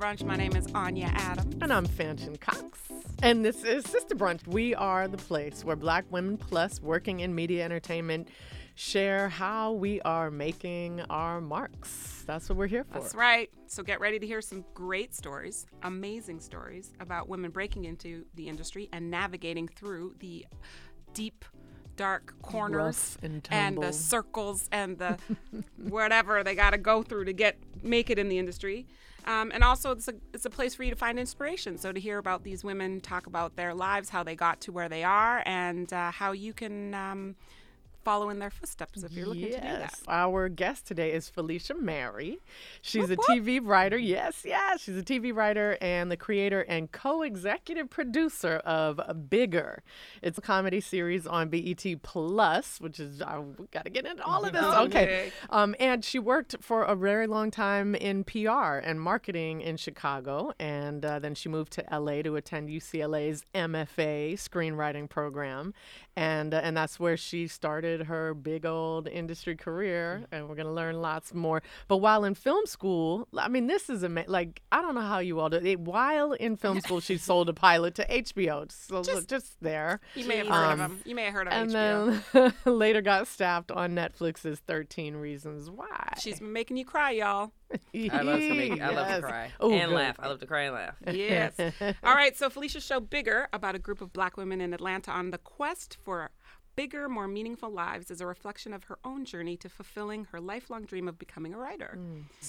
Brunch. My name is Anya Adams. And I'm Fanchon Cox. And this is Sister Brunch. We are the place where black women plus working in media entertainment share how we are making our marks. That's what we're here for. That's right. So get ready to hear some great stories, amazing stories about women breaking into the industry and navigating through the deep dark corners and and the circles and the whatever they got to go through to get make it in the industry. Um, and also, it's a, it's a place for you to find inspiration. So, to hear about these women talk about their lives, how they got to where they are, and uh, how you can um, follow in their footsteps if you're looking to do that. Our guest today is Felicia Mary. She's Whoop, a TV writer. Yes, yes. She's a TV writer and the creator and co executive producer of Bigger. It's a comedy series on BET Plus, which is, I got to get into all of this. Okay. Okay. Um, and she worked for a very long time in PR and marketing in Chicago. And uh, then she moved to LA to attend UCLA's MFA screenwriting program. And, uh, and that's where she started her big old industry career. And we're going to learn lots more. But while in film school, I mean, this is ama- like, I don't know how you all do it. While in film school, she sold a pilot to HBO. So just, Just- there. You may have heard of Um, them. You may have heard of And HBO. then later got staffed on Netflix's 13 Reasons Why. She's been making you cry, y'all. I love to make. I love to cry Oh, and good. laugh. I love to cry and laugh. Yes. All right. So Felicia's show Bigger about a group of black women in Atlanta on the quest for bigger, more meaningful lives is a reflection of her own journey to fulfilling her lifelong dream of becoming a writer.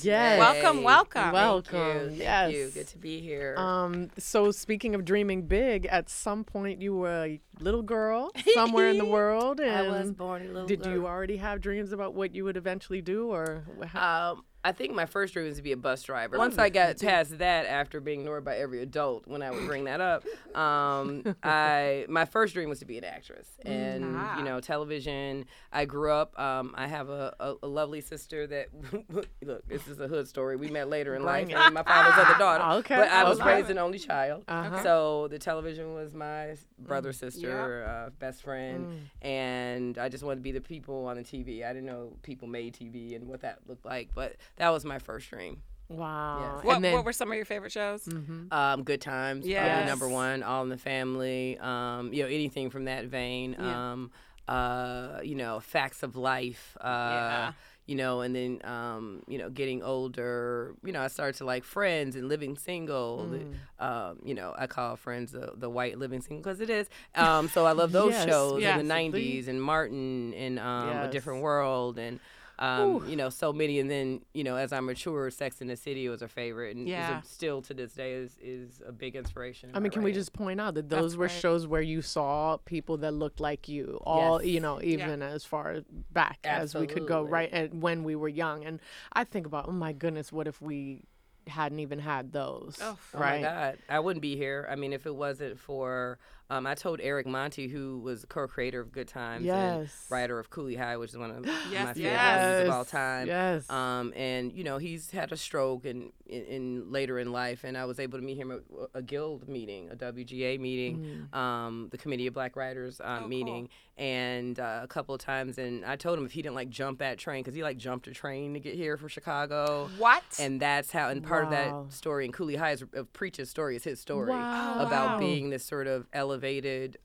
Yes. Welcome, Yay. welcome. Thank you. Welcome. Thank Yes. you. Good to be here. Um, so speaking of dreaming big, at some point you were a little girl somewhere in the world, and I was born a little did you already have dreams about what you would eventually do, or how- Um, I think my first dream was to be a bus driver. Once I got past that, after being ignored by every adult when I would bring that up, um, I my first dream was to be an actress, and Ah. you know, television. I grew up. Um, I have a, a, a lovely sister that look. This is a hood story. We met later in life. And my father's other daughter. Okay, but I was raised an only child, Uh-huh. so the television was my brother, sister, uh, best friend, and I just wanted to be the people on the TV. I didn't know people made TV and what that looked like, but that was my first dream. wow? Yes. What, then, what were some of your favorite shows? Um, Good Times, Yes. probably number one. All in the Family, um, you know, anything from that vein. Yeah. Um, uh, you know, Facts of Life. Uh, Yeah. You know, and then um, you know, getting older. You know, I started to like Friends and Living Single. the- Um, you know, I call Friends the, the white Living Single because it is. Um, so I love those Yes, shows yes. in the '90s and Martin and um, A Different World and. Um, you know, so many, and then you know, as I mature, Sex in the City was a favorite, and is a- still to this day is is a big inspiration. I mean, can we just point out that those were right. shows where you saw people that looked like you, all Yes. you know, even as far back as we could go, right? And when we were young, and I think about, oh my goodness, what if we hadn't even had those, Oh, Oh right? my God, I wouldn't be here. I mean, if it wasn't for, um, I told Eric Monte, who was co-creator of Good Times and writer of Cooley High, which is one of Yes, my favorite yes. movies of all time. Yes. Um, and you know, he's had a stroke and in, in later in life, and I was able to meet him at a guild meeting, a WGA meeting, um, the Committee of Black Writers uh, Mm. Oh, cool. meeting, and uh, a couple of times. And I told him if he didn't like jump that train, because he like jumped a train to get here from Chicago. What? And that's how, and part Wow. of that story in Cooley High is of Preach's story is his story Wow. about Wow. being this sort of elevated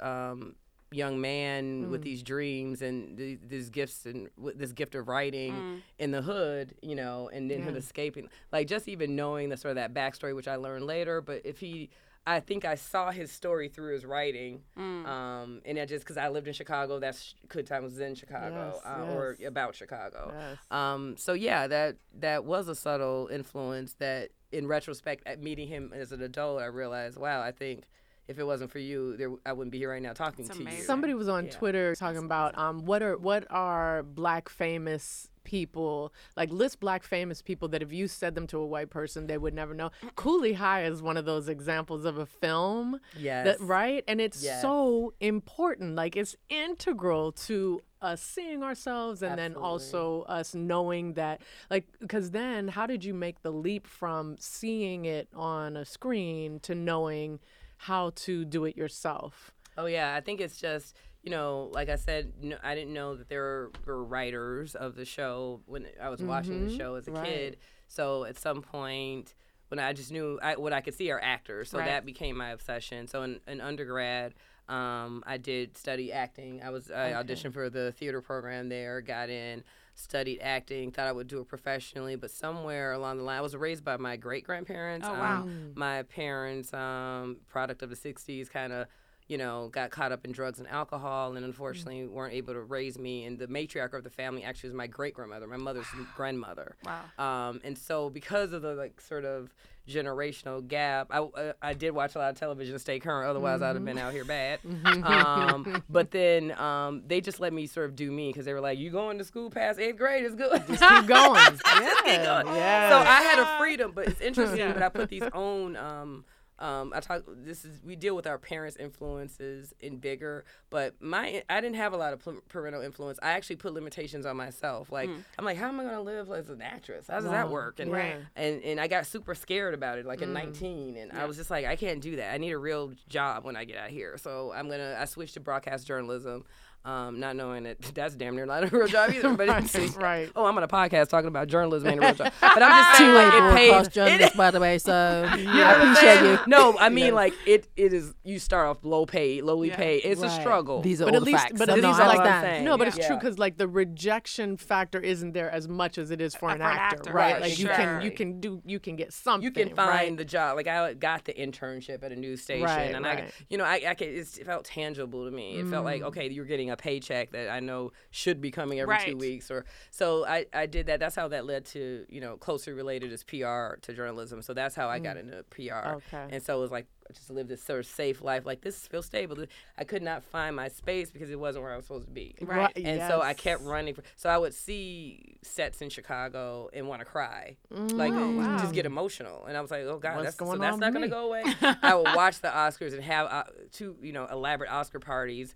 um, young man Hmm. with these dreams and th- these gifts and with this gift of writing Mm. in the hood, you know, and then him escaping. Like just even knowing the sort of that backstory, which I learned later. But if he, I think I saw his story through his writing, Mm. um, and it just because I lived in Chicago, that's Good Times was in Chicago Yes, uh, or about Chicago. Yes. Um, so yeah, that that was a subtle influence that, in retrospect, at meeting him as an adult, I realized, wow, I think if it wasn't for you, there I wouldn't be here right now talking That's to amazing. you. Somebody was on Yeah. Twitter talking about um what are what are black famous people like list black famous people that if you said them to a white person they would never know. Cooley High is one of those examples of a film Yes. that right and it's Yes. so important like it's integral to us seeing ourselves and then also us knowing that like because then how did you make the leap from seeing it on a screen to knowing how to do it yourself Oh yeah, I think it's just you know, like I said, no, I didn't know that there were, writers of the show when I was watching the Mhm, show as a right. kid. So at some point, when I just knew I, what I could see are actors. So Right. that became my obsession. So in, in undergrad, um, I did study acting. I was I auditioned for the theater program there, got in, studied acting, thought I would do it professionally, but somewhere along the line, I was raised by my great grandparents. Oh, wow. Um, my parents, um, product of the '60s, kind of. You know, got caught up in drugs and alcohol, and unfortunately weren't able to raise me. And the matriarch of the family actually was my great grandmother, my mother's grandmother. Wow. Um, and so because of the like sort of generational gap, I, uh, I did watch a lot of television to stay current. Otherwise, I'd have been out here bad. um, but then um, they just let me sort of do me because they were like, "You going to school past eighth grade is good." Keep going. Keep yeah. going. yeah. So I had a freedom, but it's interesting. Yeah. But I put these own. Um, um, I talk. This is we deal with our parents' influences in bigger, but my I didn't have a lot of parental influence. I actually put limitations on myself. Like I'm like, how am I gonna live as an actress? How does that work? And Right. and and I got super scared about it, like at 19, and I was just like, I can't do that. I need a real job when I get out here. So I'm gonna. I switched to broadcast journalism. Um, not knowing that that's damn near not a real job either, but it's, Right, right. Oh, I'm on a podcast talking about journalism ain't a real job. But I'm just saying, like, it pays. cross it- journalists, by the way. So you know I appreciate saying? you. No, I mean like it. It is. You start off low paid, lowly Yeah. paid. It's a struggle. These are But all at the least, facts. but So at no, least I all like that. No, but it's Yeah. true because like the rejection factor isn't there as much as it is for Uh, an for an actor, actor, right? right, Like you can you can do you can get something. you can find right? the job. Like I got the internship at a news station, and I, you know, I, I it felt tangible to me. It felt like Mm. okay, you're getting a paycheck that I know should be coming every two weeks, or so I, I did that. That's how that led to you know closely related as PR to journalism. So that's how I got into PR. Mm. Okay. And so it was like just lived this sort of safe life. Like this feels stable. I could not find my space because it wasn't where I was supposed to be. Right. And so I kept running. For, so I would see sets in Chicago and want to cry, like Mm, wow. just get emotional. And I was like, oh god, What's that's, so that's not gonna go away. I would watch the Oscars and have uh, two, you know, elaborate Oscar parties.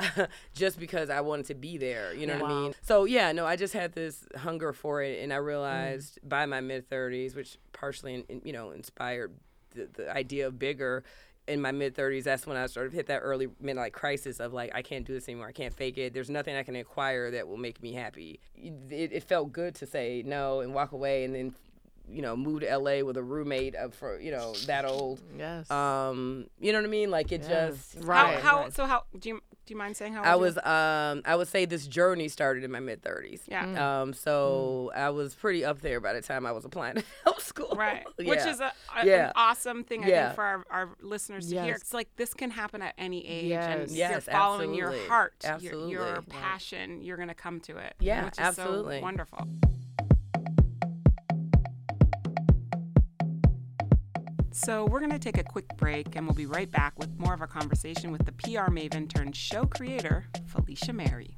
just because I wanted to be there, you know what I mean? So yeah, no, I just had this hunger for it, and I Mm. realized by my mid thirties, which partially, in, in- you know, inspired the, the idea of bigger. In my mid thirties, that's when I sort of hit that early midlife crisis of like, I can't do this anymore. I can't fake it. There's nothing I can acquire that will make me happy. It, it felt good to say no and walk away, and then, you know, move to LA with a roommate of for you know that old. Yes. Um, you know what I mean? Like it Yeah. just Right. How, how right. so? How do you do you mind saying how? I old you was um I would say this journey started in my mid thirties. Yeah. Um so I was pretty up there by the time I was applying to health school. Right. Yeah. Which is a, a- Yeah. an awesome thing, I Yeah. think, for our, our listeners to hear. It's like this can happen at any age. Yes. And Yes, you're following your absolutely. heart, your- Absolutely. your, Right. passion, you're going to come to it. Yeah, which is absolutely. So wonderful. So, we're going to take a quick break and we'll be right back with more of our conversation with the PR maven turned show creator, Felicia Mary.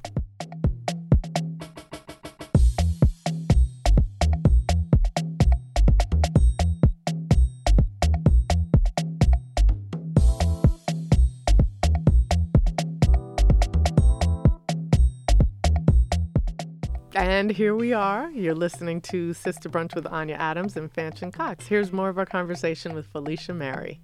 And here we are. You're listening to Sister Brunch with Anya Adams and Fanchon Cox. Here's more of our conversation with Felicia Mary.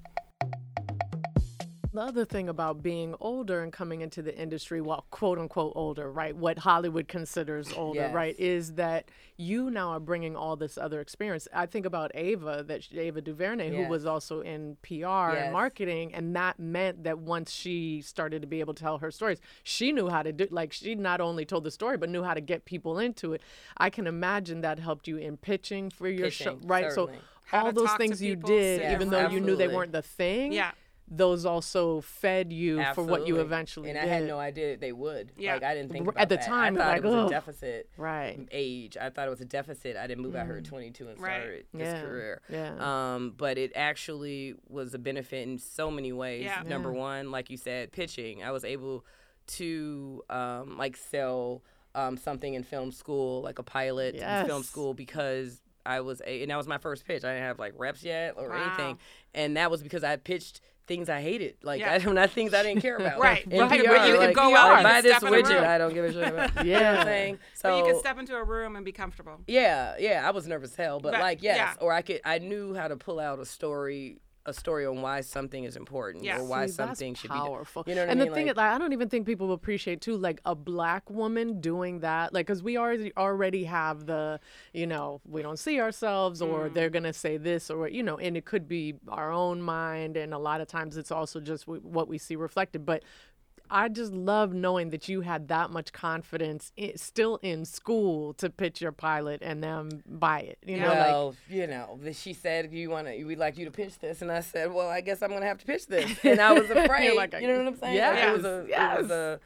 The other thing about being older and coming into the industry, well, quote unquote older, right? What Hollywood considers older, Yes. right? Is that you now are bringing all this other experience. I think about Ava, that sh- Ava DuVernay, who was also in PR Yes. and marketing, and that meant that once she started to be able to tell her stories, she knew how to do. Like she not only told the story, but knew how to get people into it. I can imagine that helped you in pitching for your show, right? certainly. So How all those things you did, sit even Yes, though you knew they weren't the thing, Yeah. Those also fed you for what you eventually and did. I had no idea they would. Yeah. Like I didn't think at the that. time, I thought like, it was a deficit Right. Mm. age. I thought it was a deficit. I didn't move out here at 22 and Right. started this Yeah. career. Yeah. Um, but it actually was a benefit in so many ways. Yeah. Number one, like you said, pitching. I was able to um, like sell um, something in film school, like a pilot in film school, because I was a, and that was my first pitch. I didn't have like reps yet or Wow. anything, and that was because I pitched things I hated, like Yeah. I, not things I didn't care about. Right. In Right, PR, you could like, go out and buy this step in widget. I don't give a shit about. You know what Yeah. I'm saying? So But you can step into a room and be comfortable. yeah, yeah, I was nervous as hell, but But- like yes, yeah. or I could I knew how to pull out a story a story on why something is important Yes. or why See, that's something should be done. powerful. You know what and I the mean? thing Like- is, like, I don't even think people appreciate too, like a black woman doing that, like, because we already already have the, you know, we don't see ourselves, Mm. or they're gonna say this, or you know, and it could be our own mind, and a lot of times it's also just w- what we see reflected, but. I just love knowing that you had that much confidence i still in school to pitch your pilot and them buy it. You know, like well, you know, she said, "You want to? We'd like you to pitch this," and I said, "Well, I guess I'm gonna have to pitch this." And I was afraid. like, you know what I'm saying? Like, it was a, yes, it was a,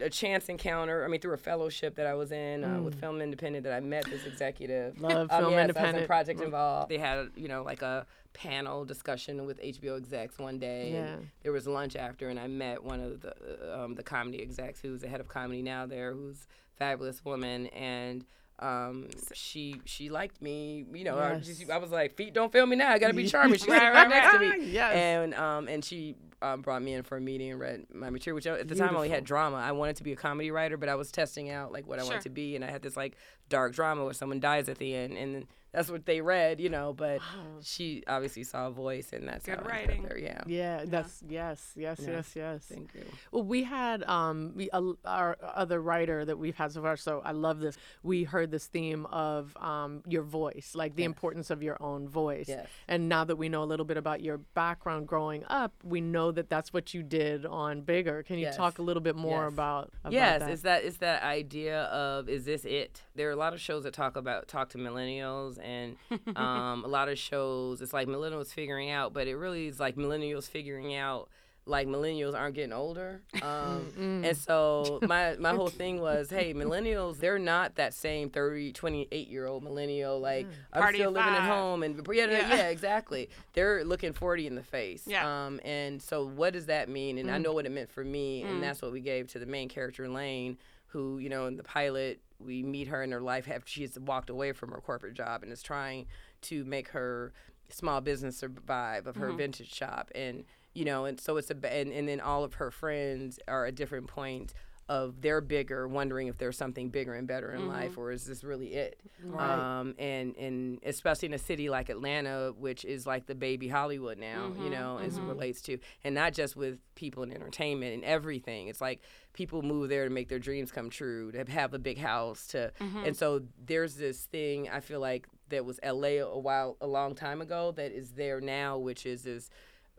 a chance encounter. I mean, through a fellowship that I was in uh, with Film Independent, that I met this executive. Mm. Love um, Film yes, I was Independent. in project involved. They had, you know, like a panel discussion with HBO execs one day. Yeah. And there was lunch after, and I met one of the uh, um, the comedy execs who's the head of comedy now there, who's a fabulous woman, and um, she she liked me. You know, I, Yes. just, I was like, feet don't fail me now. I gotta be charming. She's Right, right, right, next to me. Yes. And um, and she um, brought me in for a meeting and read my material, which I- at the time I only had drama. I wanted to be a comedy writer, but I was testing out like what I Sure. wanted to be, and I had this like dark drama where someone dies at the end, and that's what they read, you know. But she obviously saw a voice, and that's Good how I ended writing. up there. Yeah. yeah, that's yes, yes, Yeah. yes, yes. Thank you. Well, we had um we, uh, our other writer that we've had so far. So I love this. We heard this theme of um your voice, like the importance of your own voice. Yes. And now that we know a little bit about your background growing up, we know that that's what you did on Bigger. Can you Yes. talk a little bit more Yes. about, about yes, that? it's that it's that idea of is this it? There are a lot of shows that talk about talk to millennials, and um, a lot of shows it's like millennials figuring out, but it really is like millennials figuring out like millennials aren't getting older. Um, and so my my whole thing was, hey, millennials, they're not that same 30, 28 year old millennial like I'm Party still living at home and yeah, Yeah. yeah, exactly. They're looking 40 in the face. Yeah. Um, and so what does that mean? And I know what it meant for me, Mm. and that's what we gave to the main character Lane, who you know in the pilot we meet her in her life after she's walked away from her corporate job and is trying to make her small business survive of her Mm-hmm. vintage shop and you know and so it's a and, and then all of her friends are at different points of they're bigger wondering if there's something bigger and better in mm-hmm. life or is this really it? Um and and especially in a city like atlanta which is like the baby hollywood now you mm-hmm, know as it mm-hmm. relates to and not just with people in entertainment and everything it's like people move there to make their dreams come true to have a big house to and so there's this thing i feel like that was la a while a long time ago that is there now which is this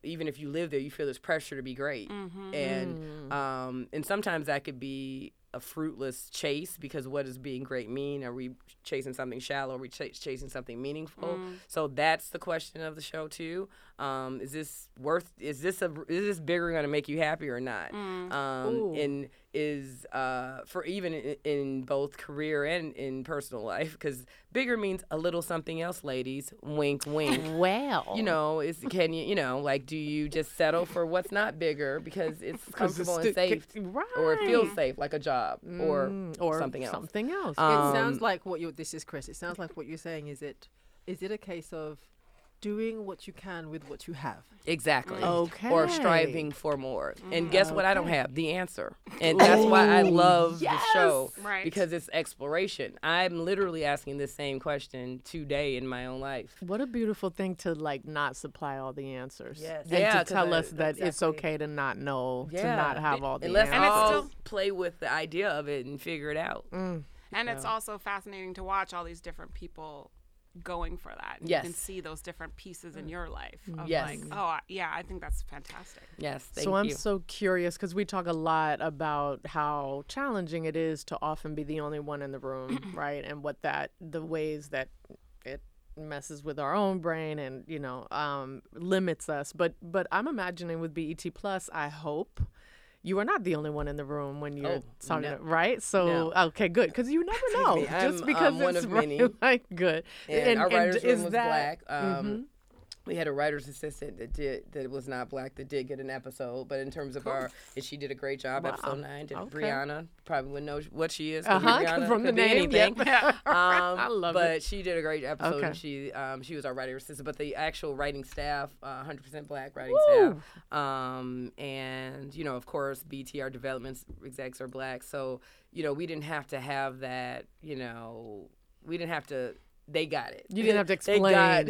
even if you live there, you feel this pressure to be great, mm-hmm. and mm. um, and sometimes that could be a fruitless chase because what does being great mean? Are we chasing something shallow? Are we ch- chasing something meaningful? Mm. So that's the question of the show too. Um, is this worth? Is this a? Is this bigger going to make you happy or not? Um, and is uh, for even in, in both career and in personal life because bigger means a little something else, ladies. Wink, wink well, you know, is can you, you know, like, do you just settle for what's not bigger because it's 'Cause it's comfortable and sti- safe, right. or it feels safe, like a job, or Mm, or something else? Something else. Um, it sounds like what you this is Chris. It sounds like what you're saying is it is it a case of doing what you can with what you have? Exactly. Okay. Or striving for more. And guess what? I don't have the answer. And that's why I love the show Right. because it's exploration. I'm literally asking the same question today in my own life. What a beautiful thing to like not supply all the answers. Yes. And Yeah, to 'cause tell us that it's okay to not know, to not have all the and let's answers. it's all still- play with the idea of it and figure it out. Mm. And it's also fascinating to watch all these different people going for that. And Yes. You can see those different pieces in your life of Yes. like, oh, yeah, I think that's fantastic. Yes, thank so I'm you. so curious because we talk a lot about how challenging it is to often be the only one in the room, right? And what that the ways that it messes with our own brain and you know um, limits us. But but I'm imagining with BET Plus, I hope. You are not the only one in the room when you're Oh, talking, no. right? So No. okay, good, because you never know. me, Just I'm, because one it's of right, many. like good. and, our writers room is was that- black. Um, We had a writer's assistant that did that was not black that did get an episode, but in terms of our, and she did a great job. Wow. Episode nine, did Okay. Brianna probably wouldn't know what she is. Uh-huh, Brianna from the name, yep. Um, I love but it. she did a great episode, Okay. and she um, she was our writer's assistant. But the actual writing staff, uh, 100% black writing Woo. staff, um, and you know, of course, BTR development execs are black, so you know, we didn't have to have that. You know, we didn't have to they got it. You didn't have to They explain got.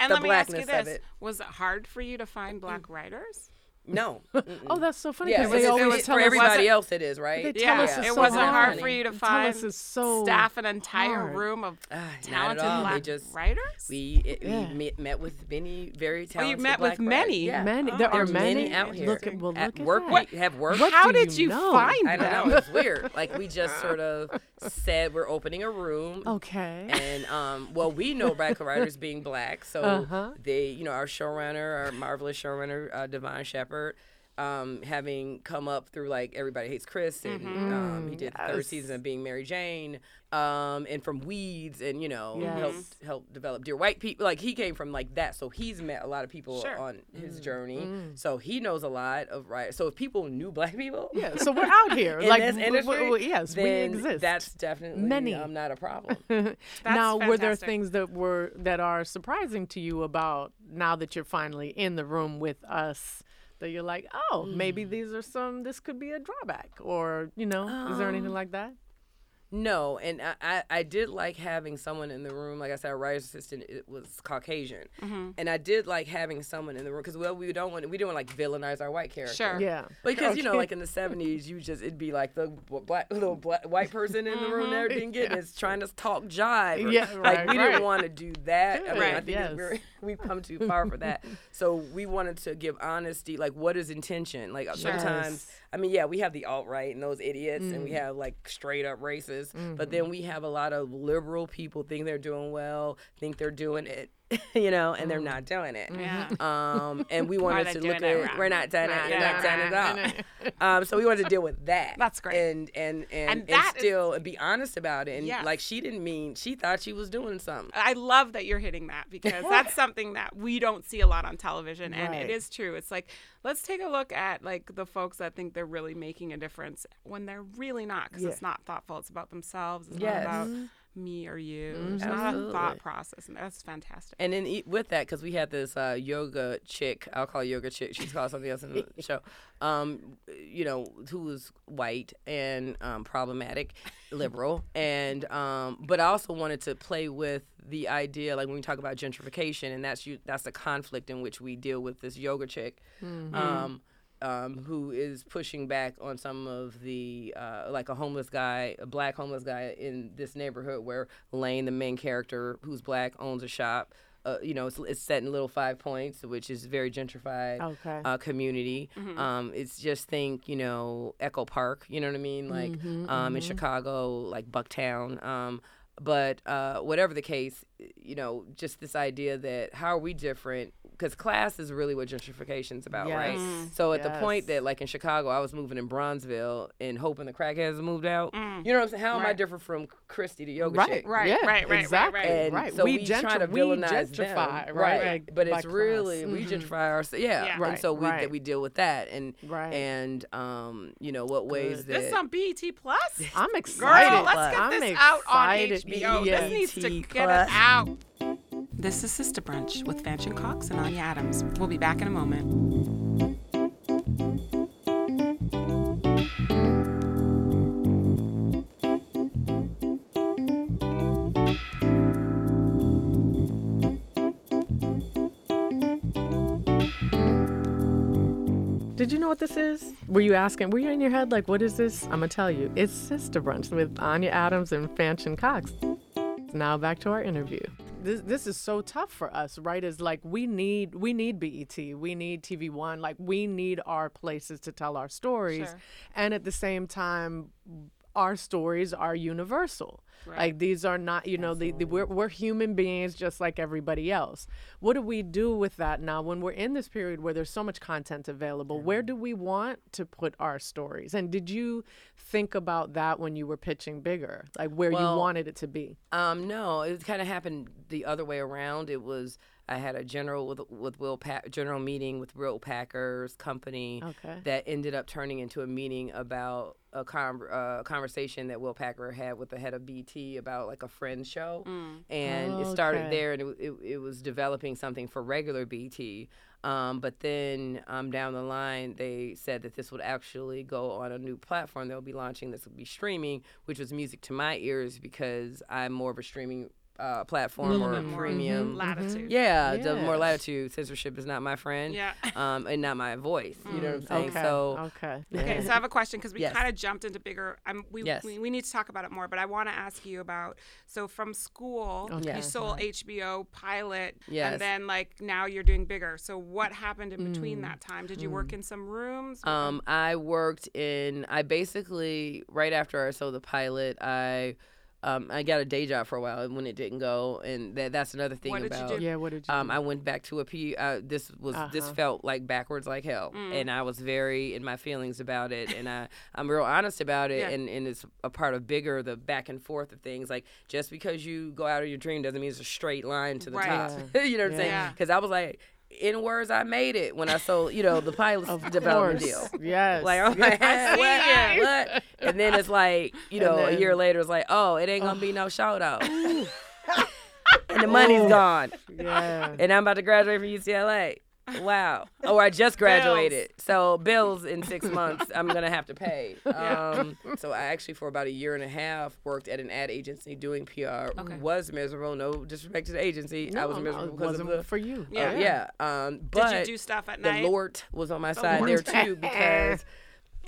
And the let me ask you this: it. Was it hard for you to find black writers? No. Oh, that's so funny Yeah, because it's- they always it's tell for us everybody else. It is right. They tell Yeah, us it's it so wasn't hard hard. for you to They tell us find it's so staff an entire hard. room of not at talented black just writers. we, it, Yeah. we met, met with many very talented. Oh, talented. you met black with many. Yeah. many. Oh, there are many, many out here. Look at well, At look at work, that. we have work. What How do did you you know? find I don't know. It's weird. Like we just sort of said we're opening a room. Okay. And um, well, we know black writers being black, so Uh-huh. they, you know, our showrunner, our marvelous showrunner, uh, Devon Shepard, um, having come up through like Everybody Hates Chris, and um, he did the third season of Being Mary Jane, um, and from Weeds, and you know, Yes. helped help develop Dear White People. Like he came from like that, so he's met a lot of people Sure. on his journey. So he knows a lot of right. So if people knew black people, yeah, so we're out here. in like this w- w- industry, w- yes, we exist. That's definitely Many. um, not a problem. now, were there things that were that are surprising to you about now that you're finally in the room with us? That you're like, oh, maybe mm. these are some. This could be a drawback, or you know, is there anything um, like that? No, and I, I, I did like having someone in the room. Like I said, our writer's assistant it was Caucasian, and I did like having someone in the room because well, we don't want we don't want to like villainize our white character. Sure. Yeah, Because you know, like in the seventies, you just it'd be like the black little black, white person in the room there didn't get is trying to talk jive. or- Yeah, like we right. didn't want to do that. I mean, I Right, think yes. we're, we've come too far for that. So we wanted to give honesty. Like, what is intention? Like sometimes, I mean, yeah, we have the alt right and those idiots, and we Mm. have like straight up racists, but Mm-hmm. then we have a lot of liberal people think they're doing well, think they're doing it. You know, and they're Mm. not doing it. Yeah. Um, and we wanted to doing look it at wrong. we're not done it, Right, you're not done it all. Um, so we wanted to deal with that. That's great. And and and, And and, that is- still be honest about it. And Yes. like she didn't mean she thought she was doing something. I love that you're hitting that because that's something that we don't see a lot on television, and Right. it is true. It's like let's take a look at like the folks that think they're really making a difference when they're really not, because Yeah. it's not thoughtful. It's about themselves. It's Yes. not about me or you. It's not a Absolutely. thought process, and that's fantastic. And then e- with that, because we had this uh, yoga chick, I'll call her yoga chick. She's called something else in the show. Um, you know, who was white and um, problematic, liberal, and um, but I also wanted to play with the idea, like when we talk about gentrification, and that's you, that's the conflict in which we deal with this yoga chick. Um, um, who is pushing back on some of the uh, like a homeless guy, a black homeless guy in this neighborhood where Lane, the main character, who's black, owns a shop. Uh, you know, it's, it's set in Little Five Points, which is very gentrified Okay. uh, community. Um, it's just think, you know, Echo Park. You know what I mean? Like um, in Chicago, like Bucktown. Um, but uh, whatever the case, you know, just this idea that how are we different? Because class is really what gentrification's about, right? Yes. So at the point that, like in Chicago, I was moving in Bronzeville and hoping the crackheads moved out. Mm. You know what I'm saying? How am I different from Christy, the yoga Right, chick? Right, yeah, right, right, right, exactly. right. And right. so we, we, try to gentr- we villainize gentrify, them. right? Like, but by it's really class. we gentrify our yeah. Yeah. And so we right. that we deal with that and Right. and um you know what ways Good. that This is on BET Plus. I'm excited. Girl, let's get I'm this out on. HBO. Yes. This needs to BET get Plus. Out. This is Sister Brunch with Fanchon Cox and Anya Adams. We'll be back in a moment. Did you know what this is? Were you asking? Were you in your head like, what is this? I'm gonna tell you. It's Sister Brunch with Anya Adams and Fanchon Cox. Now back to our interview. This this is so tough for us, right? Is like we need we need BET, we need TV One, like we need our places to tell our stories, Sure. and at the same time, our stories are universal. Like these are not, you know, the, the, we're, we're human beings just like everybody else. What do we do with that now when we're in this period where there's so much content available? Where do we want to put our stories? And did you think about that when you were pitching bigger, like where you wanted it to be? Um, no, it kind of happened the other way around. It was I had a general with with Will Pack general meeting with Will Packers company Okay. that ended up turning into a meeting about a con- uh, conversation that Will Packer had with the head of BET about like a friend show, and it started there, and it, it, it was developing something for regular BET. Um, but then um, down the line, they said that this would actually go on a new platform they'll be launching. This would be streaming, which was music to my ears because I'm more of a streaming uh, platform or bit more premium. latitude. Yeah, the more latitude. Censorship is not my friend. Yeah. Um, and not my voice. You know what I'm saying? Okay. So okay. Okay, so I have a question because we Yes. kind of jumped into bigger. Um, we, Yes. we we need to talk about it more, but I want to ask you about. So from school, Okay. you sold HBO pilot, Yes. and then like now you're doing bigger. So what happened in between Mm. that time? Did you work in some rooms? Um, I worked in. I basically right after I sold the pilot, I um, I got a day job for a while and when it didn't go, and that, that's another thing What did you about. do? yeah. What did you? Um, do? I went back to a P. Uh, this was this Uh-huh. felt like backwards like hell, Mm. and I was very in my feelings about it, and I I'm real honest about it, Yeah. and and it's a part of bigger the back and forth of things. Like just because you go out of your dream doesn't mean it's a straight line to the Right. top. you know what I'm saying? Yeah. Because I was like, in words, I made it when I sold you know the pilot development deal. Yes. Like I'm like, I see what? what? And then it's like, you know, a year later, it's like, oh, it ain't gonna be no shout out. and the money's gone. yeah. And I'm about to graduate from UCLA. Wow. Or I just graduated. So bills in six months I'm gonna have to pay. Um, so I actually for about a year and a half worked at an ad agency doing PR. Okay. Was miserable. No disrespect to the agency. I was No, no, miserable because of the for you. Yeah. uh, yeah. Um, but Did you do stuff at night? the? Lord was on my side there too because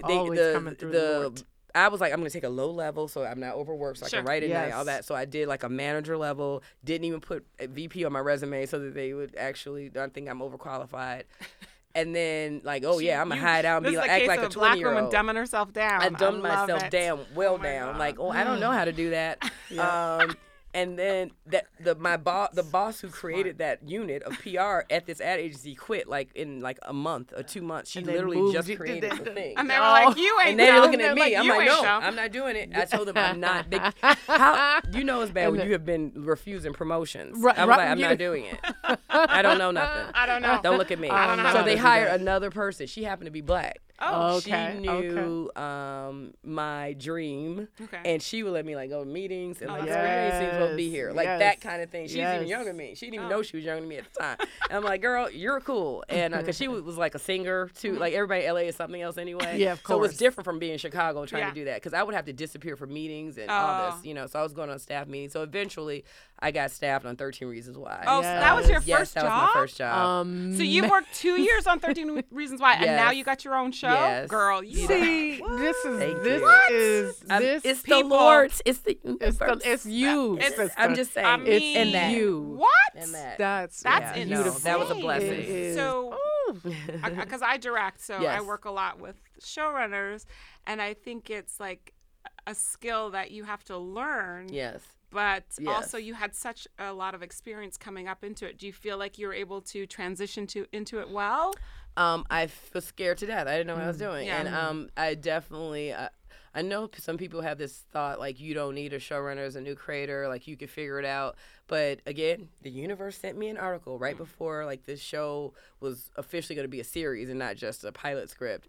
they, Always the coming through the the. I was like I'm gonna take a low level so I'm not overworked so I can write at night all that so I did like a manager level didn't even put a VP on my resume so that they would actually don't think I'm overqualified and then like oh yeah I'm gonna hide out and this be is like a act case like of a a black 20 year woman old. dumbing herself down. I dumbed love myself it. down, well Oh my down. God. Like, oh, I don't know how to do that. um, and then that the my boss, the boss who created that unit of PR at this ad agency quit like in like a month or two months. She literally just you created the- the thing. And they were like, "You ain't." And they were dumb." looking at me. I'm like, no, dumb." I'm not doing it. I told them I'm not. They, how you know it's bad when you have been refusing promotions. Right- I was right, like, I'm you- not doing it. I don't know nothing. I don't know. Don't look at me. I don't know so they to hired another person. She happened to be black. Oh, Okay, She knew um, my dream, Okay. and she would let me like go to meetings and Oh, like, that's "Girl, you ain't great. supposed to be here, like Yes, that kind of thing. She's even younger than me. She didn't even Oh. know she was younger than me at the time. and I'm like, girl, you're cool, and because she was, was like a singer too. Like everybody, in LA is something else anyway. Yeah, of So it was different from being in Chicago trying Yeah. to do that because I would have to disappear for meetings and all Oh. this, you know. So I was going on staff meetings. So eventually, I got staffed on 13 Reasons Why. Oh, so that was your yes, first that job? was my first job. Um, So you worked two years on 13 Reasons Why, and now you got your own show, Yes. girl. You see, this is Thank this you. is I'm- this. it's people- the Lord's. It's the it's, the, universe. it's you. It's- sister. I'm just saying. I It's mean, in that. you. What? and that. That's That's Yeah, insane. no, that was a blessing. So, because I direct, so I work a lot with showrunners, and I think it's like a skill that you have to learn. yes. But Yes. also, you had such a lot of experience coming up into it. Do you feel like you were able to transition to into it well? Um, I was scared to death. I didn't know what I was doing, Yeah. and um, I definitely. Uh, I know some people have this thought like you don't need a showrunner as a new creator, like you can figure it out. But again, the universe sent me an article right before like this show was officially going to be a series and not just a pilot script.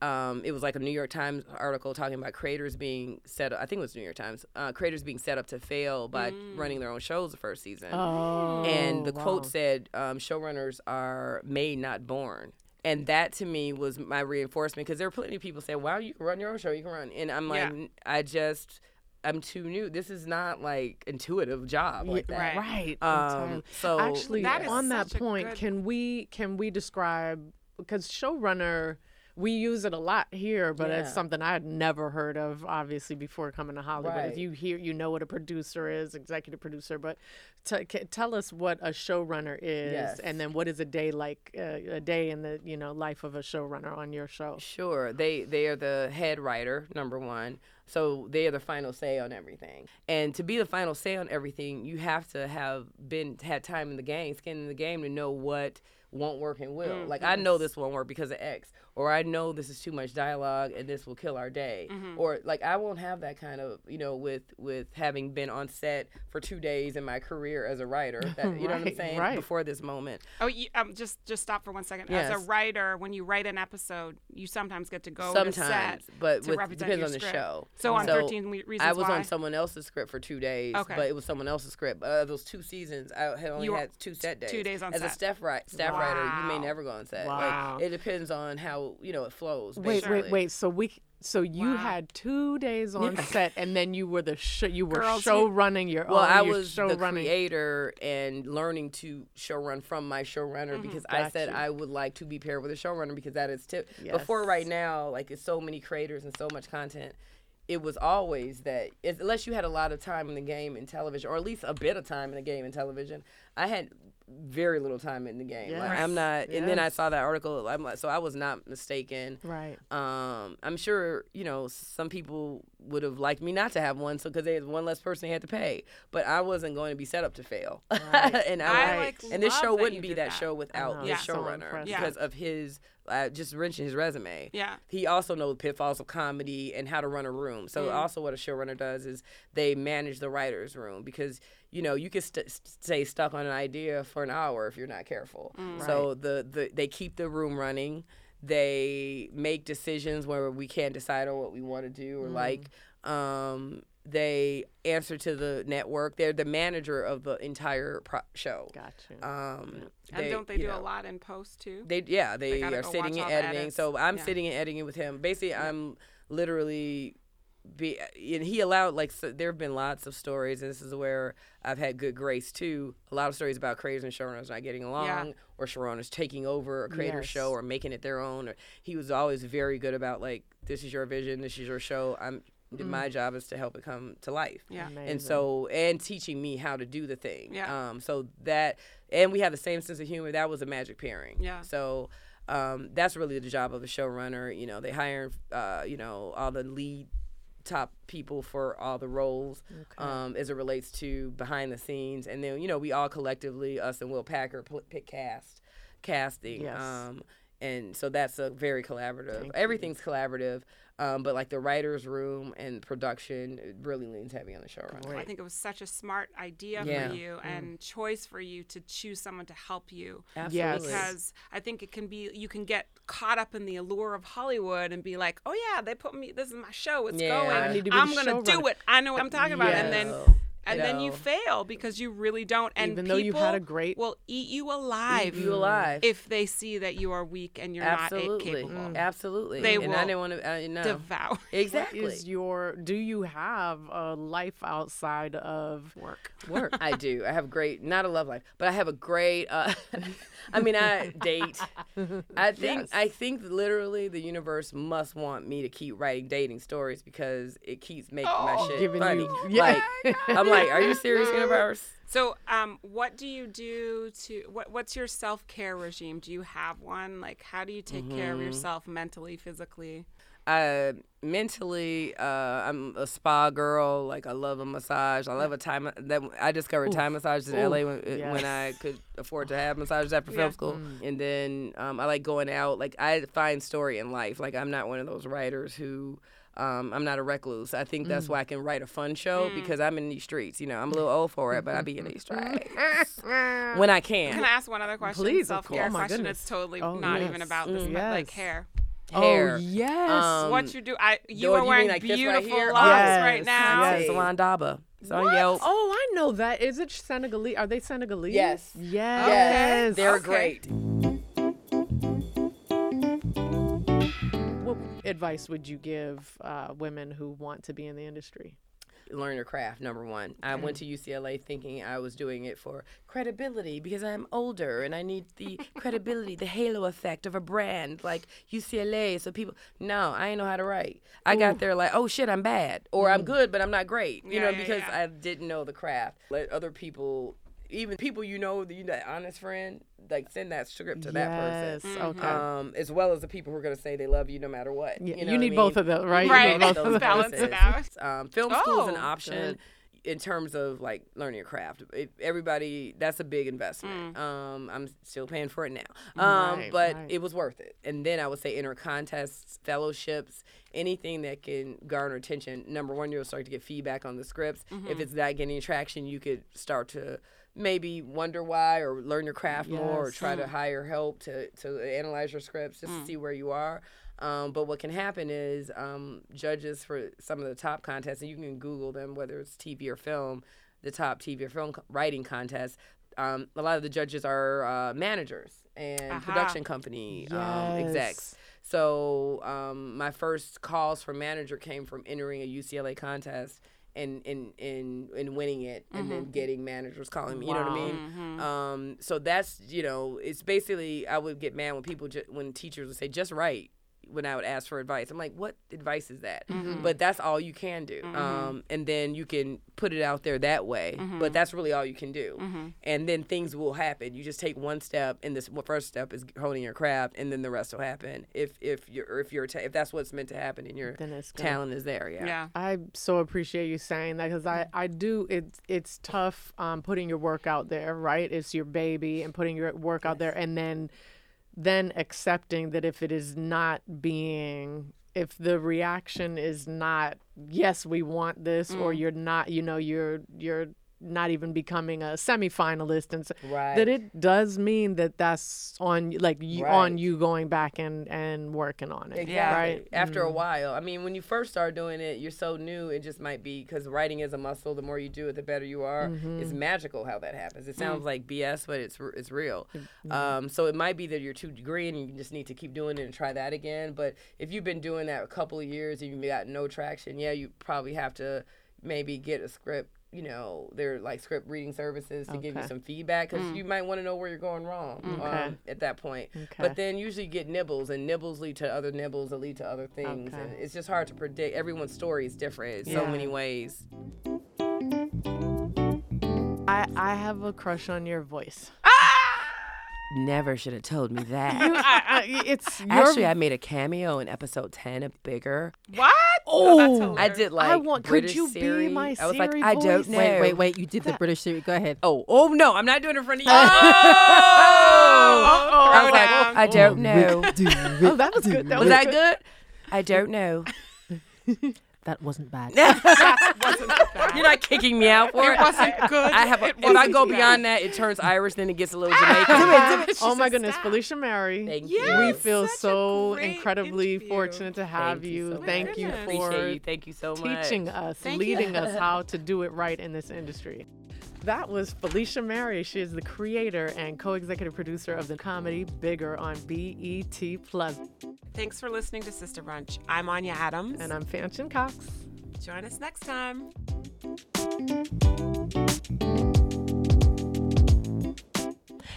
Um, it was like a New York Times article talking about creators being set. up I think it was New York Times. Uh, creators being set up to fail by running their own shows the first season. Oh, and the wow. quote said um, showrunners are made not born and that to me was my reinforcement because there were plenty of people saying wow you can run your own show you can run and i'm like Yeah. I just i'm too new this is not like intuitive job like that Right. right. um so Actually, That is on that such a point, good- can we can we describe because showrunner we use it a lot here, but it's something I had never heard of, obviously, before coming to Hollywood. If you hear, you know what a producer is, executive producer. But t- ca- tell us what a showrunner is, Yes. and then what is a day like, uh, a day in the you know life of a showrunner on your show. Sure. They they are the head writer, number one. So they are the final say on everything. And to be the final say on everything, you have to have been had time in the game, skin in the game to know what won't work and will. Like I know this won't work because of X, or I know this is too much dialogue and this will kill our day. Or like I won't have that kind of, you know, with with having been on set for 2 days in my career as a writer. That, you know what I'm saying? right. Before this moment. Oh, you, um, just just stop for one second. As a writer, when you write an episode, you sometimes get to go to Sometimes, set but to with, depends on the script. show. So on So 13 we- Reasons I was Why. on someone else's script for two days, Okay. but it was someone else's script. Uh, those two seasons, I had only You had two set days. two days on as set. a staff, ri- staff writer, you may never go on set. Wow. Like it depends on how you know it flows. Wait, basically. wait, wait. So we, so you Wow. had two days on set, and then you were the sh- you were Girls, show running your Well, own. I was show the running. creator and learning to show run from my showrunner mm-hmm. because I said you. I would like to be paired with a showrunner because that is tip. Yes. Before right now, like it's so many creators and so much content. It was always that unless you had a lot of time in the game in television, or at least a bit of time in the game in television, I had very little time in the game. Like, I'm not. And then I saw that article. I'm like, so I was not mistaken. Right. Um, I'm sure you know some people would have liked me not to have one, so because they had one less person they had to pay. But I wasn't going to be set up to fail, and I, I, like, and this show wouldn't you be that, that. show without the Yeah. showrunner impressive. Yeah. because of his uh, just wrenching his resume. Yeah. He also knows the pitfalls of comedy and how to run a room. So Mm. also what a showrunner does is they manage the writers' room because you know you can st- stay stuck on an idea for an hour if you're not careful. Mm. So the, the they keep the room running. They make decisions where we can't decide on what we want to do Mm. or like. Um, they answer to the network. They're the manager of the entire pro- show. Gotcha. Um, And don't they do know, a lot in post too? they yeah they, gotta are sitting and editing. So I'm Yeah. sitting and editing with him. Basically, I'm literally be and he allowed like so there have been lots of stories and this is where I've had good grace too. A lot of stories about creators and showrunners not getting along or showrunners taking over a creator Yes. show or making it their own. Or he was always very good about like this is your vision, this is your show. I'm my job is to help it come to life Yeah. Amazing. and so and teaching me how to do the thing Yeah. um so that and we have the same sense of humor that was a magic pairing Yeah. so um that's really the job of a showrunner you know they hire uh you know all the lead top people for all the roles okay. um as it relates to behind the scenes and then you know we all collectively us and will packer pl- pick cast casting Yes. um and so that's a very collaborative Thank you. everything's collaborative um, but like the writers room and production it really leans heavy on the showrunner Great. I think it was such a smart idea Yeah. for you and choice for you to choose someone to help you. Absolutely. Because I think it can be, you can get caught up in the allure of Hollywood and be like, oh yeah, they put me, this is my show, it's Yeah. going. I need to be I'm going to do it. I know what I'm talking about. And then, Yes. and then you fail because you really don't. And Even though you had a people great- will eat you alive. Eat you alive. If they see that you are weak and you're Absolutely. not capable. Absolutely. They and I will didn't want to, uh, no. Devour exactly. Is your do you have a life outside of work. work? I do. I have great, not a love life, but I have a great. Uh, I mean, I date. I think. Yes. I think literally the universe must want me to keep writing dating stories because it keeps making my Oh, shit Giving funny. you- yeah. Like, I'm like, are you serious, universe? So, um, what do you do to what? What's your self care regime? Do you have one? Like, how do you take care Mm-hmm. of yourself mentally, physically? uh, mentally, uh, I'm a spa girl. Like I love a massage. I love a time That I discovered time massages in Ooh, LA when, yes. when I could afford to have massages after Yeah. film school. And then um, I like going out. Like I find story in life. Like I'm not one of those writers who. Um, I'm not a recluse. I think that's why I can write a fun show because I'm in these streets. You know, I'm a little old for it, but I be in these streets when I can. Can I ask one other question? Please, of self care course. Oh, my question. goodness. It's totally Oh, not even about this, Mm. but like hair. Hair. Oh yes. Um, what you do? I you do are you mean wearing like this right beautiful here? locks Yes. right now. Yes. Salon Daba. What? Oh, I know that. Is it Senegalese? Are they Senegalese? Yes. Yes. Yes, they're Okay. great. Advice would you give uh, women who want to be in the industry? learn your craft number one. I went to ucla thinking i was doing it for credibility because i'm older and i need the credibility the halo effect of a brand like ucla so people no i ain't know how to write. I got there like oh shit i'm bad or i'm good but i'm not great you Yeah, know yeah, because yeah. i didn't know the craft. Let other people even people you know that you that honest friend like send that script to that person yes. Mm-hmm. Okay. um, as well as the people who are going to say they love you no matter what. Yeah, you, know you need I both mean? of them, right? You Right. need both of them. Balance it balances. Um, film school is an Oh, option in terms of like learning your craft. It, everybody, that's a big investment. Um, I'm still paying for it now, um, Right, but right. it was worth it. And then I would say enter contests, fellowships, anything that can garner attention. Number one, you'll start to get feedback on the scripts. If it's not getting traction, you could start to maybe wonder why or learn your craft more or Yes. try to hire help to, to analyze your scripts just to see where you are. Um, but what can happen is um, judges for some of the top contests, and you can Google them, whether it's TV or film, the top TV or film writing contests. um, a lot of the judges are uh, managers and Aha. production company um, execs. So um, my first calls for manager came from entering a UCLA contest and and and, and winning it, and then getting managers calling me. You know what I mean? Um, so that's you know, it's basically I would get mad when people ju- when teachers would say just write when I would ask for advice. I'm like, what advice is that? But that's all you can do. Um, and then you can put it out there that way. But that's really all you can do. And then things will happen. You just take one step, and this first step is honing your craft, and then the rest will happen. If if you're if you're ta- if that's what's meant to happen, and your Then it's gonna- talent is there. Yeah. Yeah. I so appreciate you saying that because I, I do it's it's tough um, putting your work out there right it's your baby and putting your work out there and then then accepting that if it is not being if the reaction is not yes we want this or mm. you're not you know you're you're not even becoming a semifinalist and so, Right. that it does mean that that's on like you, on you going back and and working on it Exactly. right After a mm. while, I mean, when you first start doing it, you're so new. It just might be because writing is a muscle. The more you do it, the better you are. It's mm-hmm. magical how that happens. It sounds mm. like BS, but it's r- it's real. Mm. Um, so it might be that you're too green and you just need to keep doing it and try that again. But if you've been doing that a couple of years and you've got no traction, yeah, you probably have to maybe get a script. You know, they're like script reading services to give you some feedback because you might want to know where you're going wrong Okay. um, at that point. Okay. But then usually you get nibbles, and nibbles lead to other nibbles that lead to other things. Okay. And it's just hard to predict. Everyone's story is different in so many ways. I I have a crush on your voice Ah Never should have told me that. I, I, it's your, Actually, I made a cameo in episode 10 of Bigger. What? Oh, that's oh, I hilarious. did like I want- could British you be Siri. I was like, Siri I don't know. Wait, wait, wait. You did the British series. Go ahead. Oh, oh no, I'm not doing it in front of you. Oh! oh, I was throw like, down. I don't know. oh, that was good. That Was was that good. good? I don't know. That wasn't bad. You're not kicking me out for It it. wasn't good. I have. A, It if I go bad. beyond that, it turns Irish, then it gets a little Jamaican. Oh my goodness, star. Felicia Mary. Thank Yes. you. we feel so incredibly interview. fortunate to have Thank you you. so. Thank you for Appreciate you. Thank you so much. teaching us, Thank you. leading us how to do it right in this industry. That was Felicia Mary. She is the creator and co-executive producer of the comedy Bigger on BET Plus. Thanks for listening to Sister Brunch. I'm Anya Adams. And I'm Fanshen Cox. Join us next time.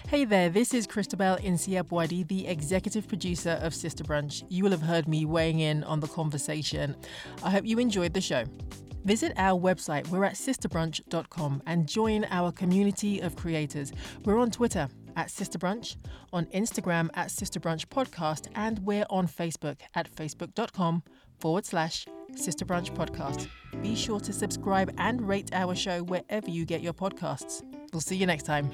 Hey there, this is Christabel Nsiah-Buadi, the executive producer of Sister Brunch. You will have heard me weighing in on the conversation. I hope you enjoyed the show. Visit our website, we're at sisterbrunch.com, and join our community of creators. We're on Twitter at Sister Brunch, on Instagram at Sister Brunch Podcast, and we're on Facebook at facebook.com forward slash Sister Brunch Podcast. Be sure to subscribe and rate our show wherever you get your podcasts. We'll see you next time.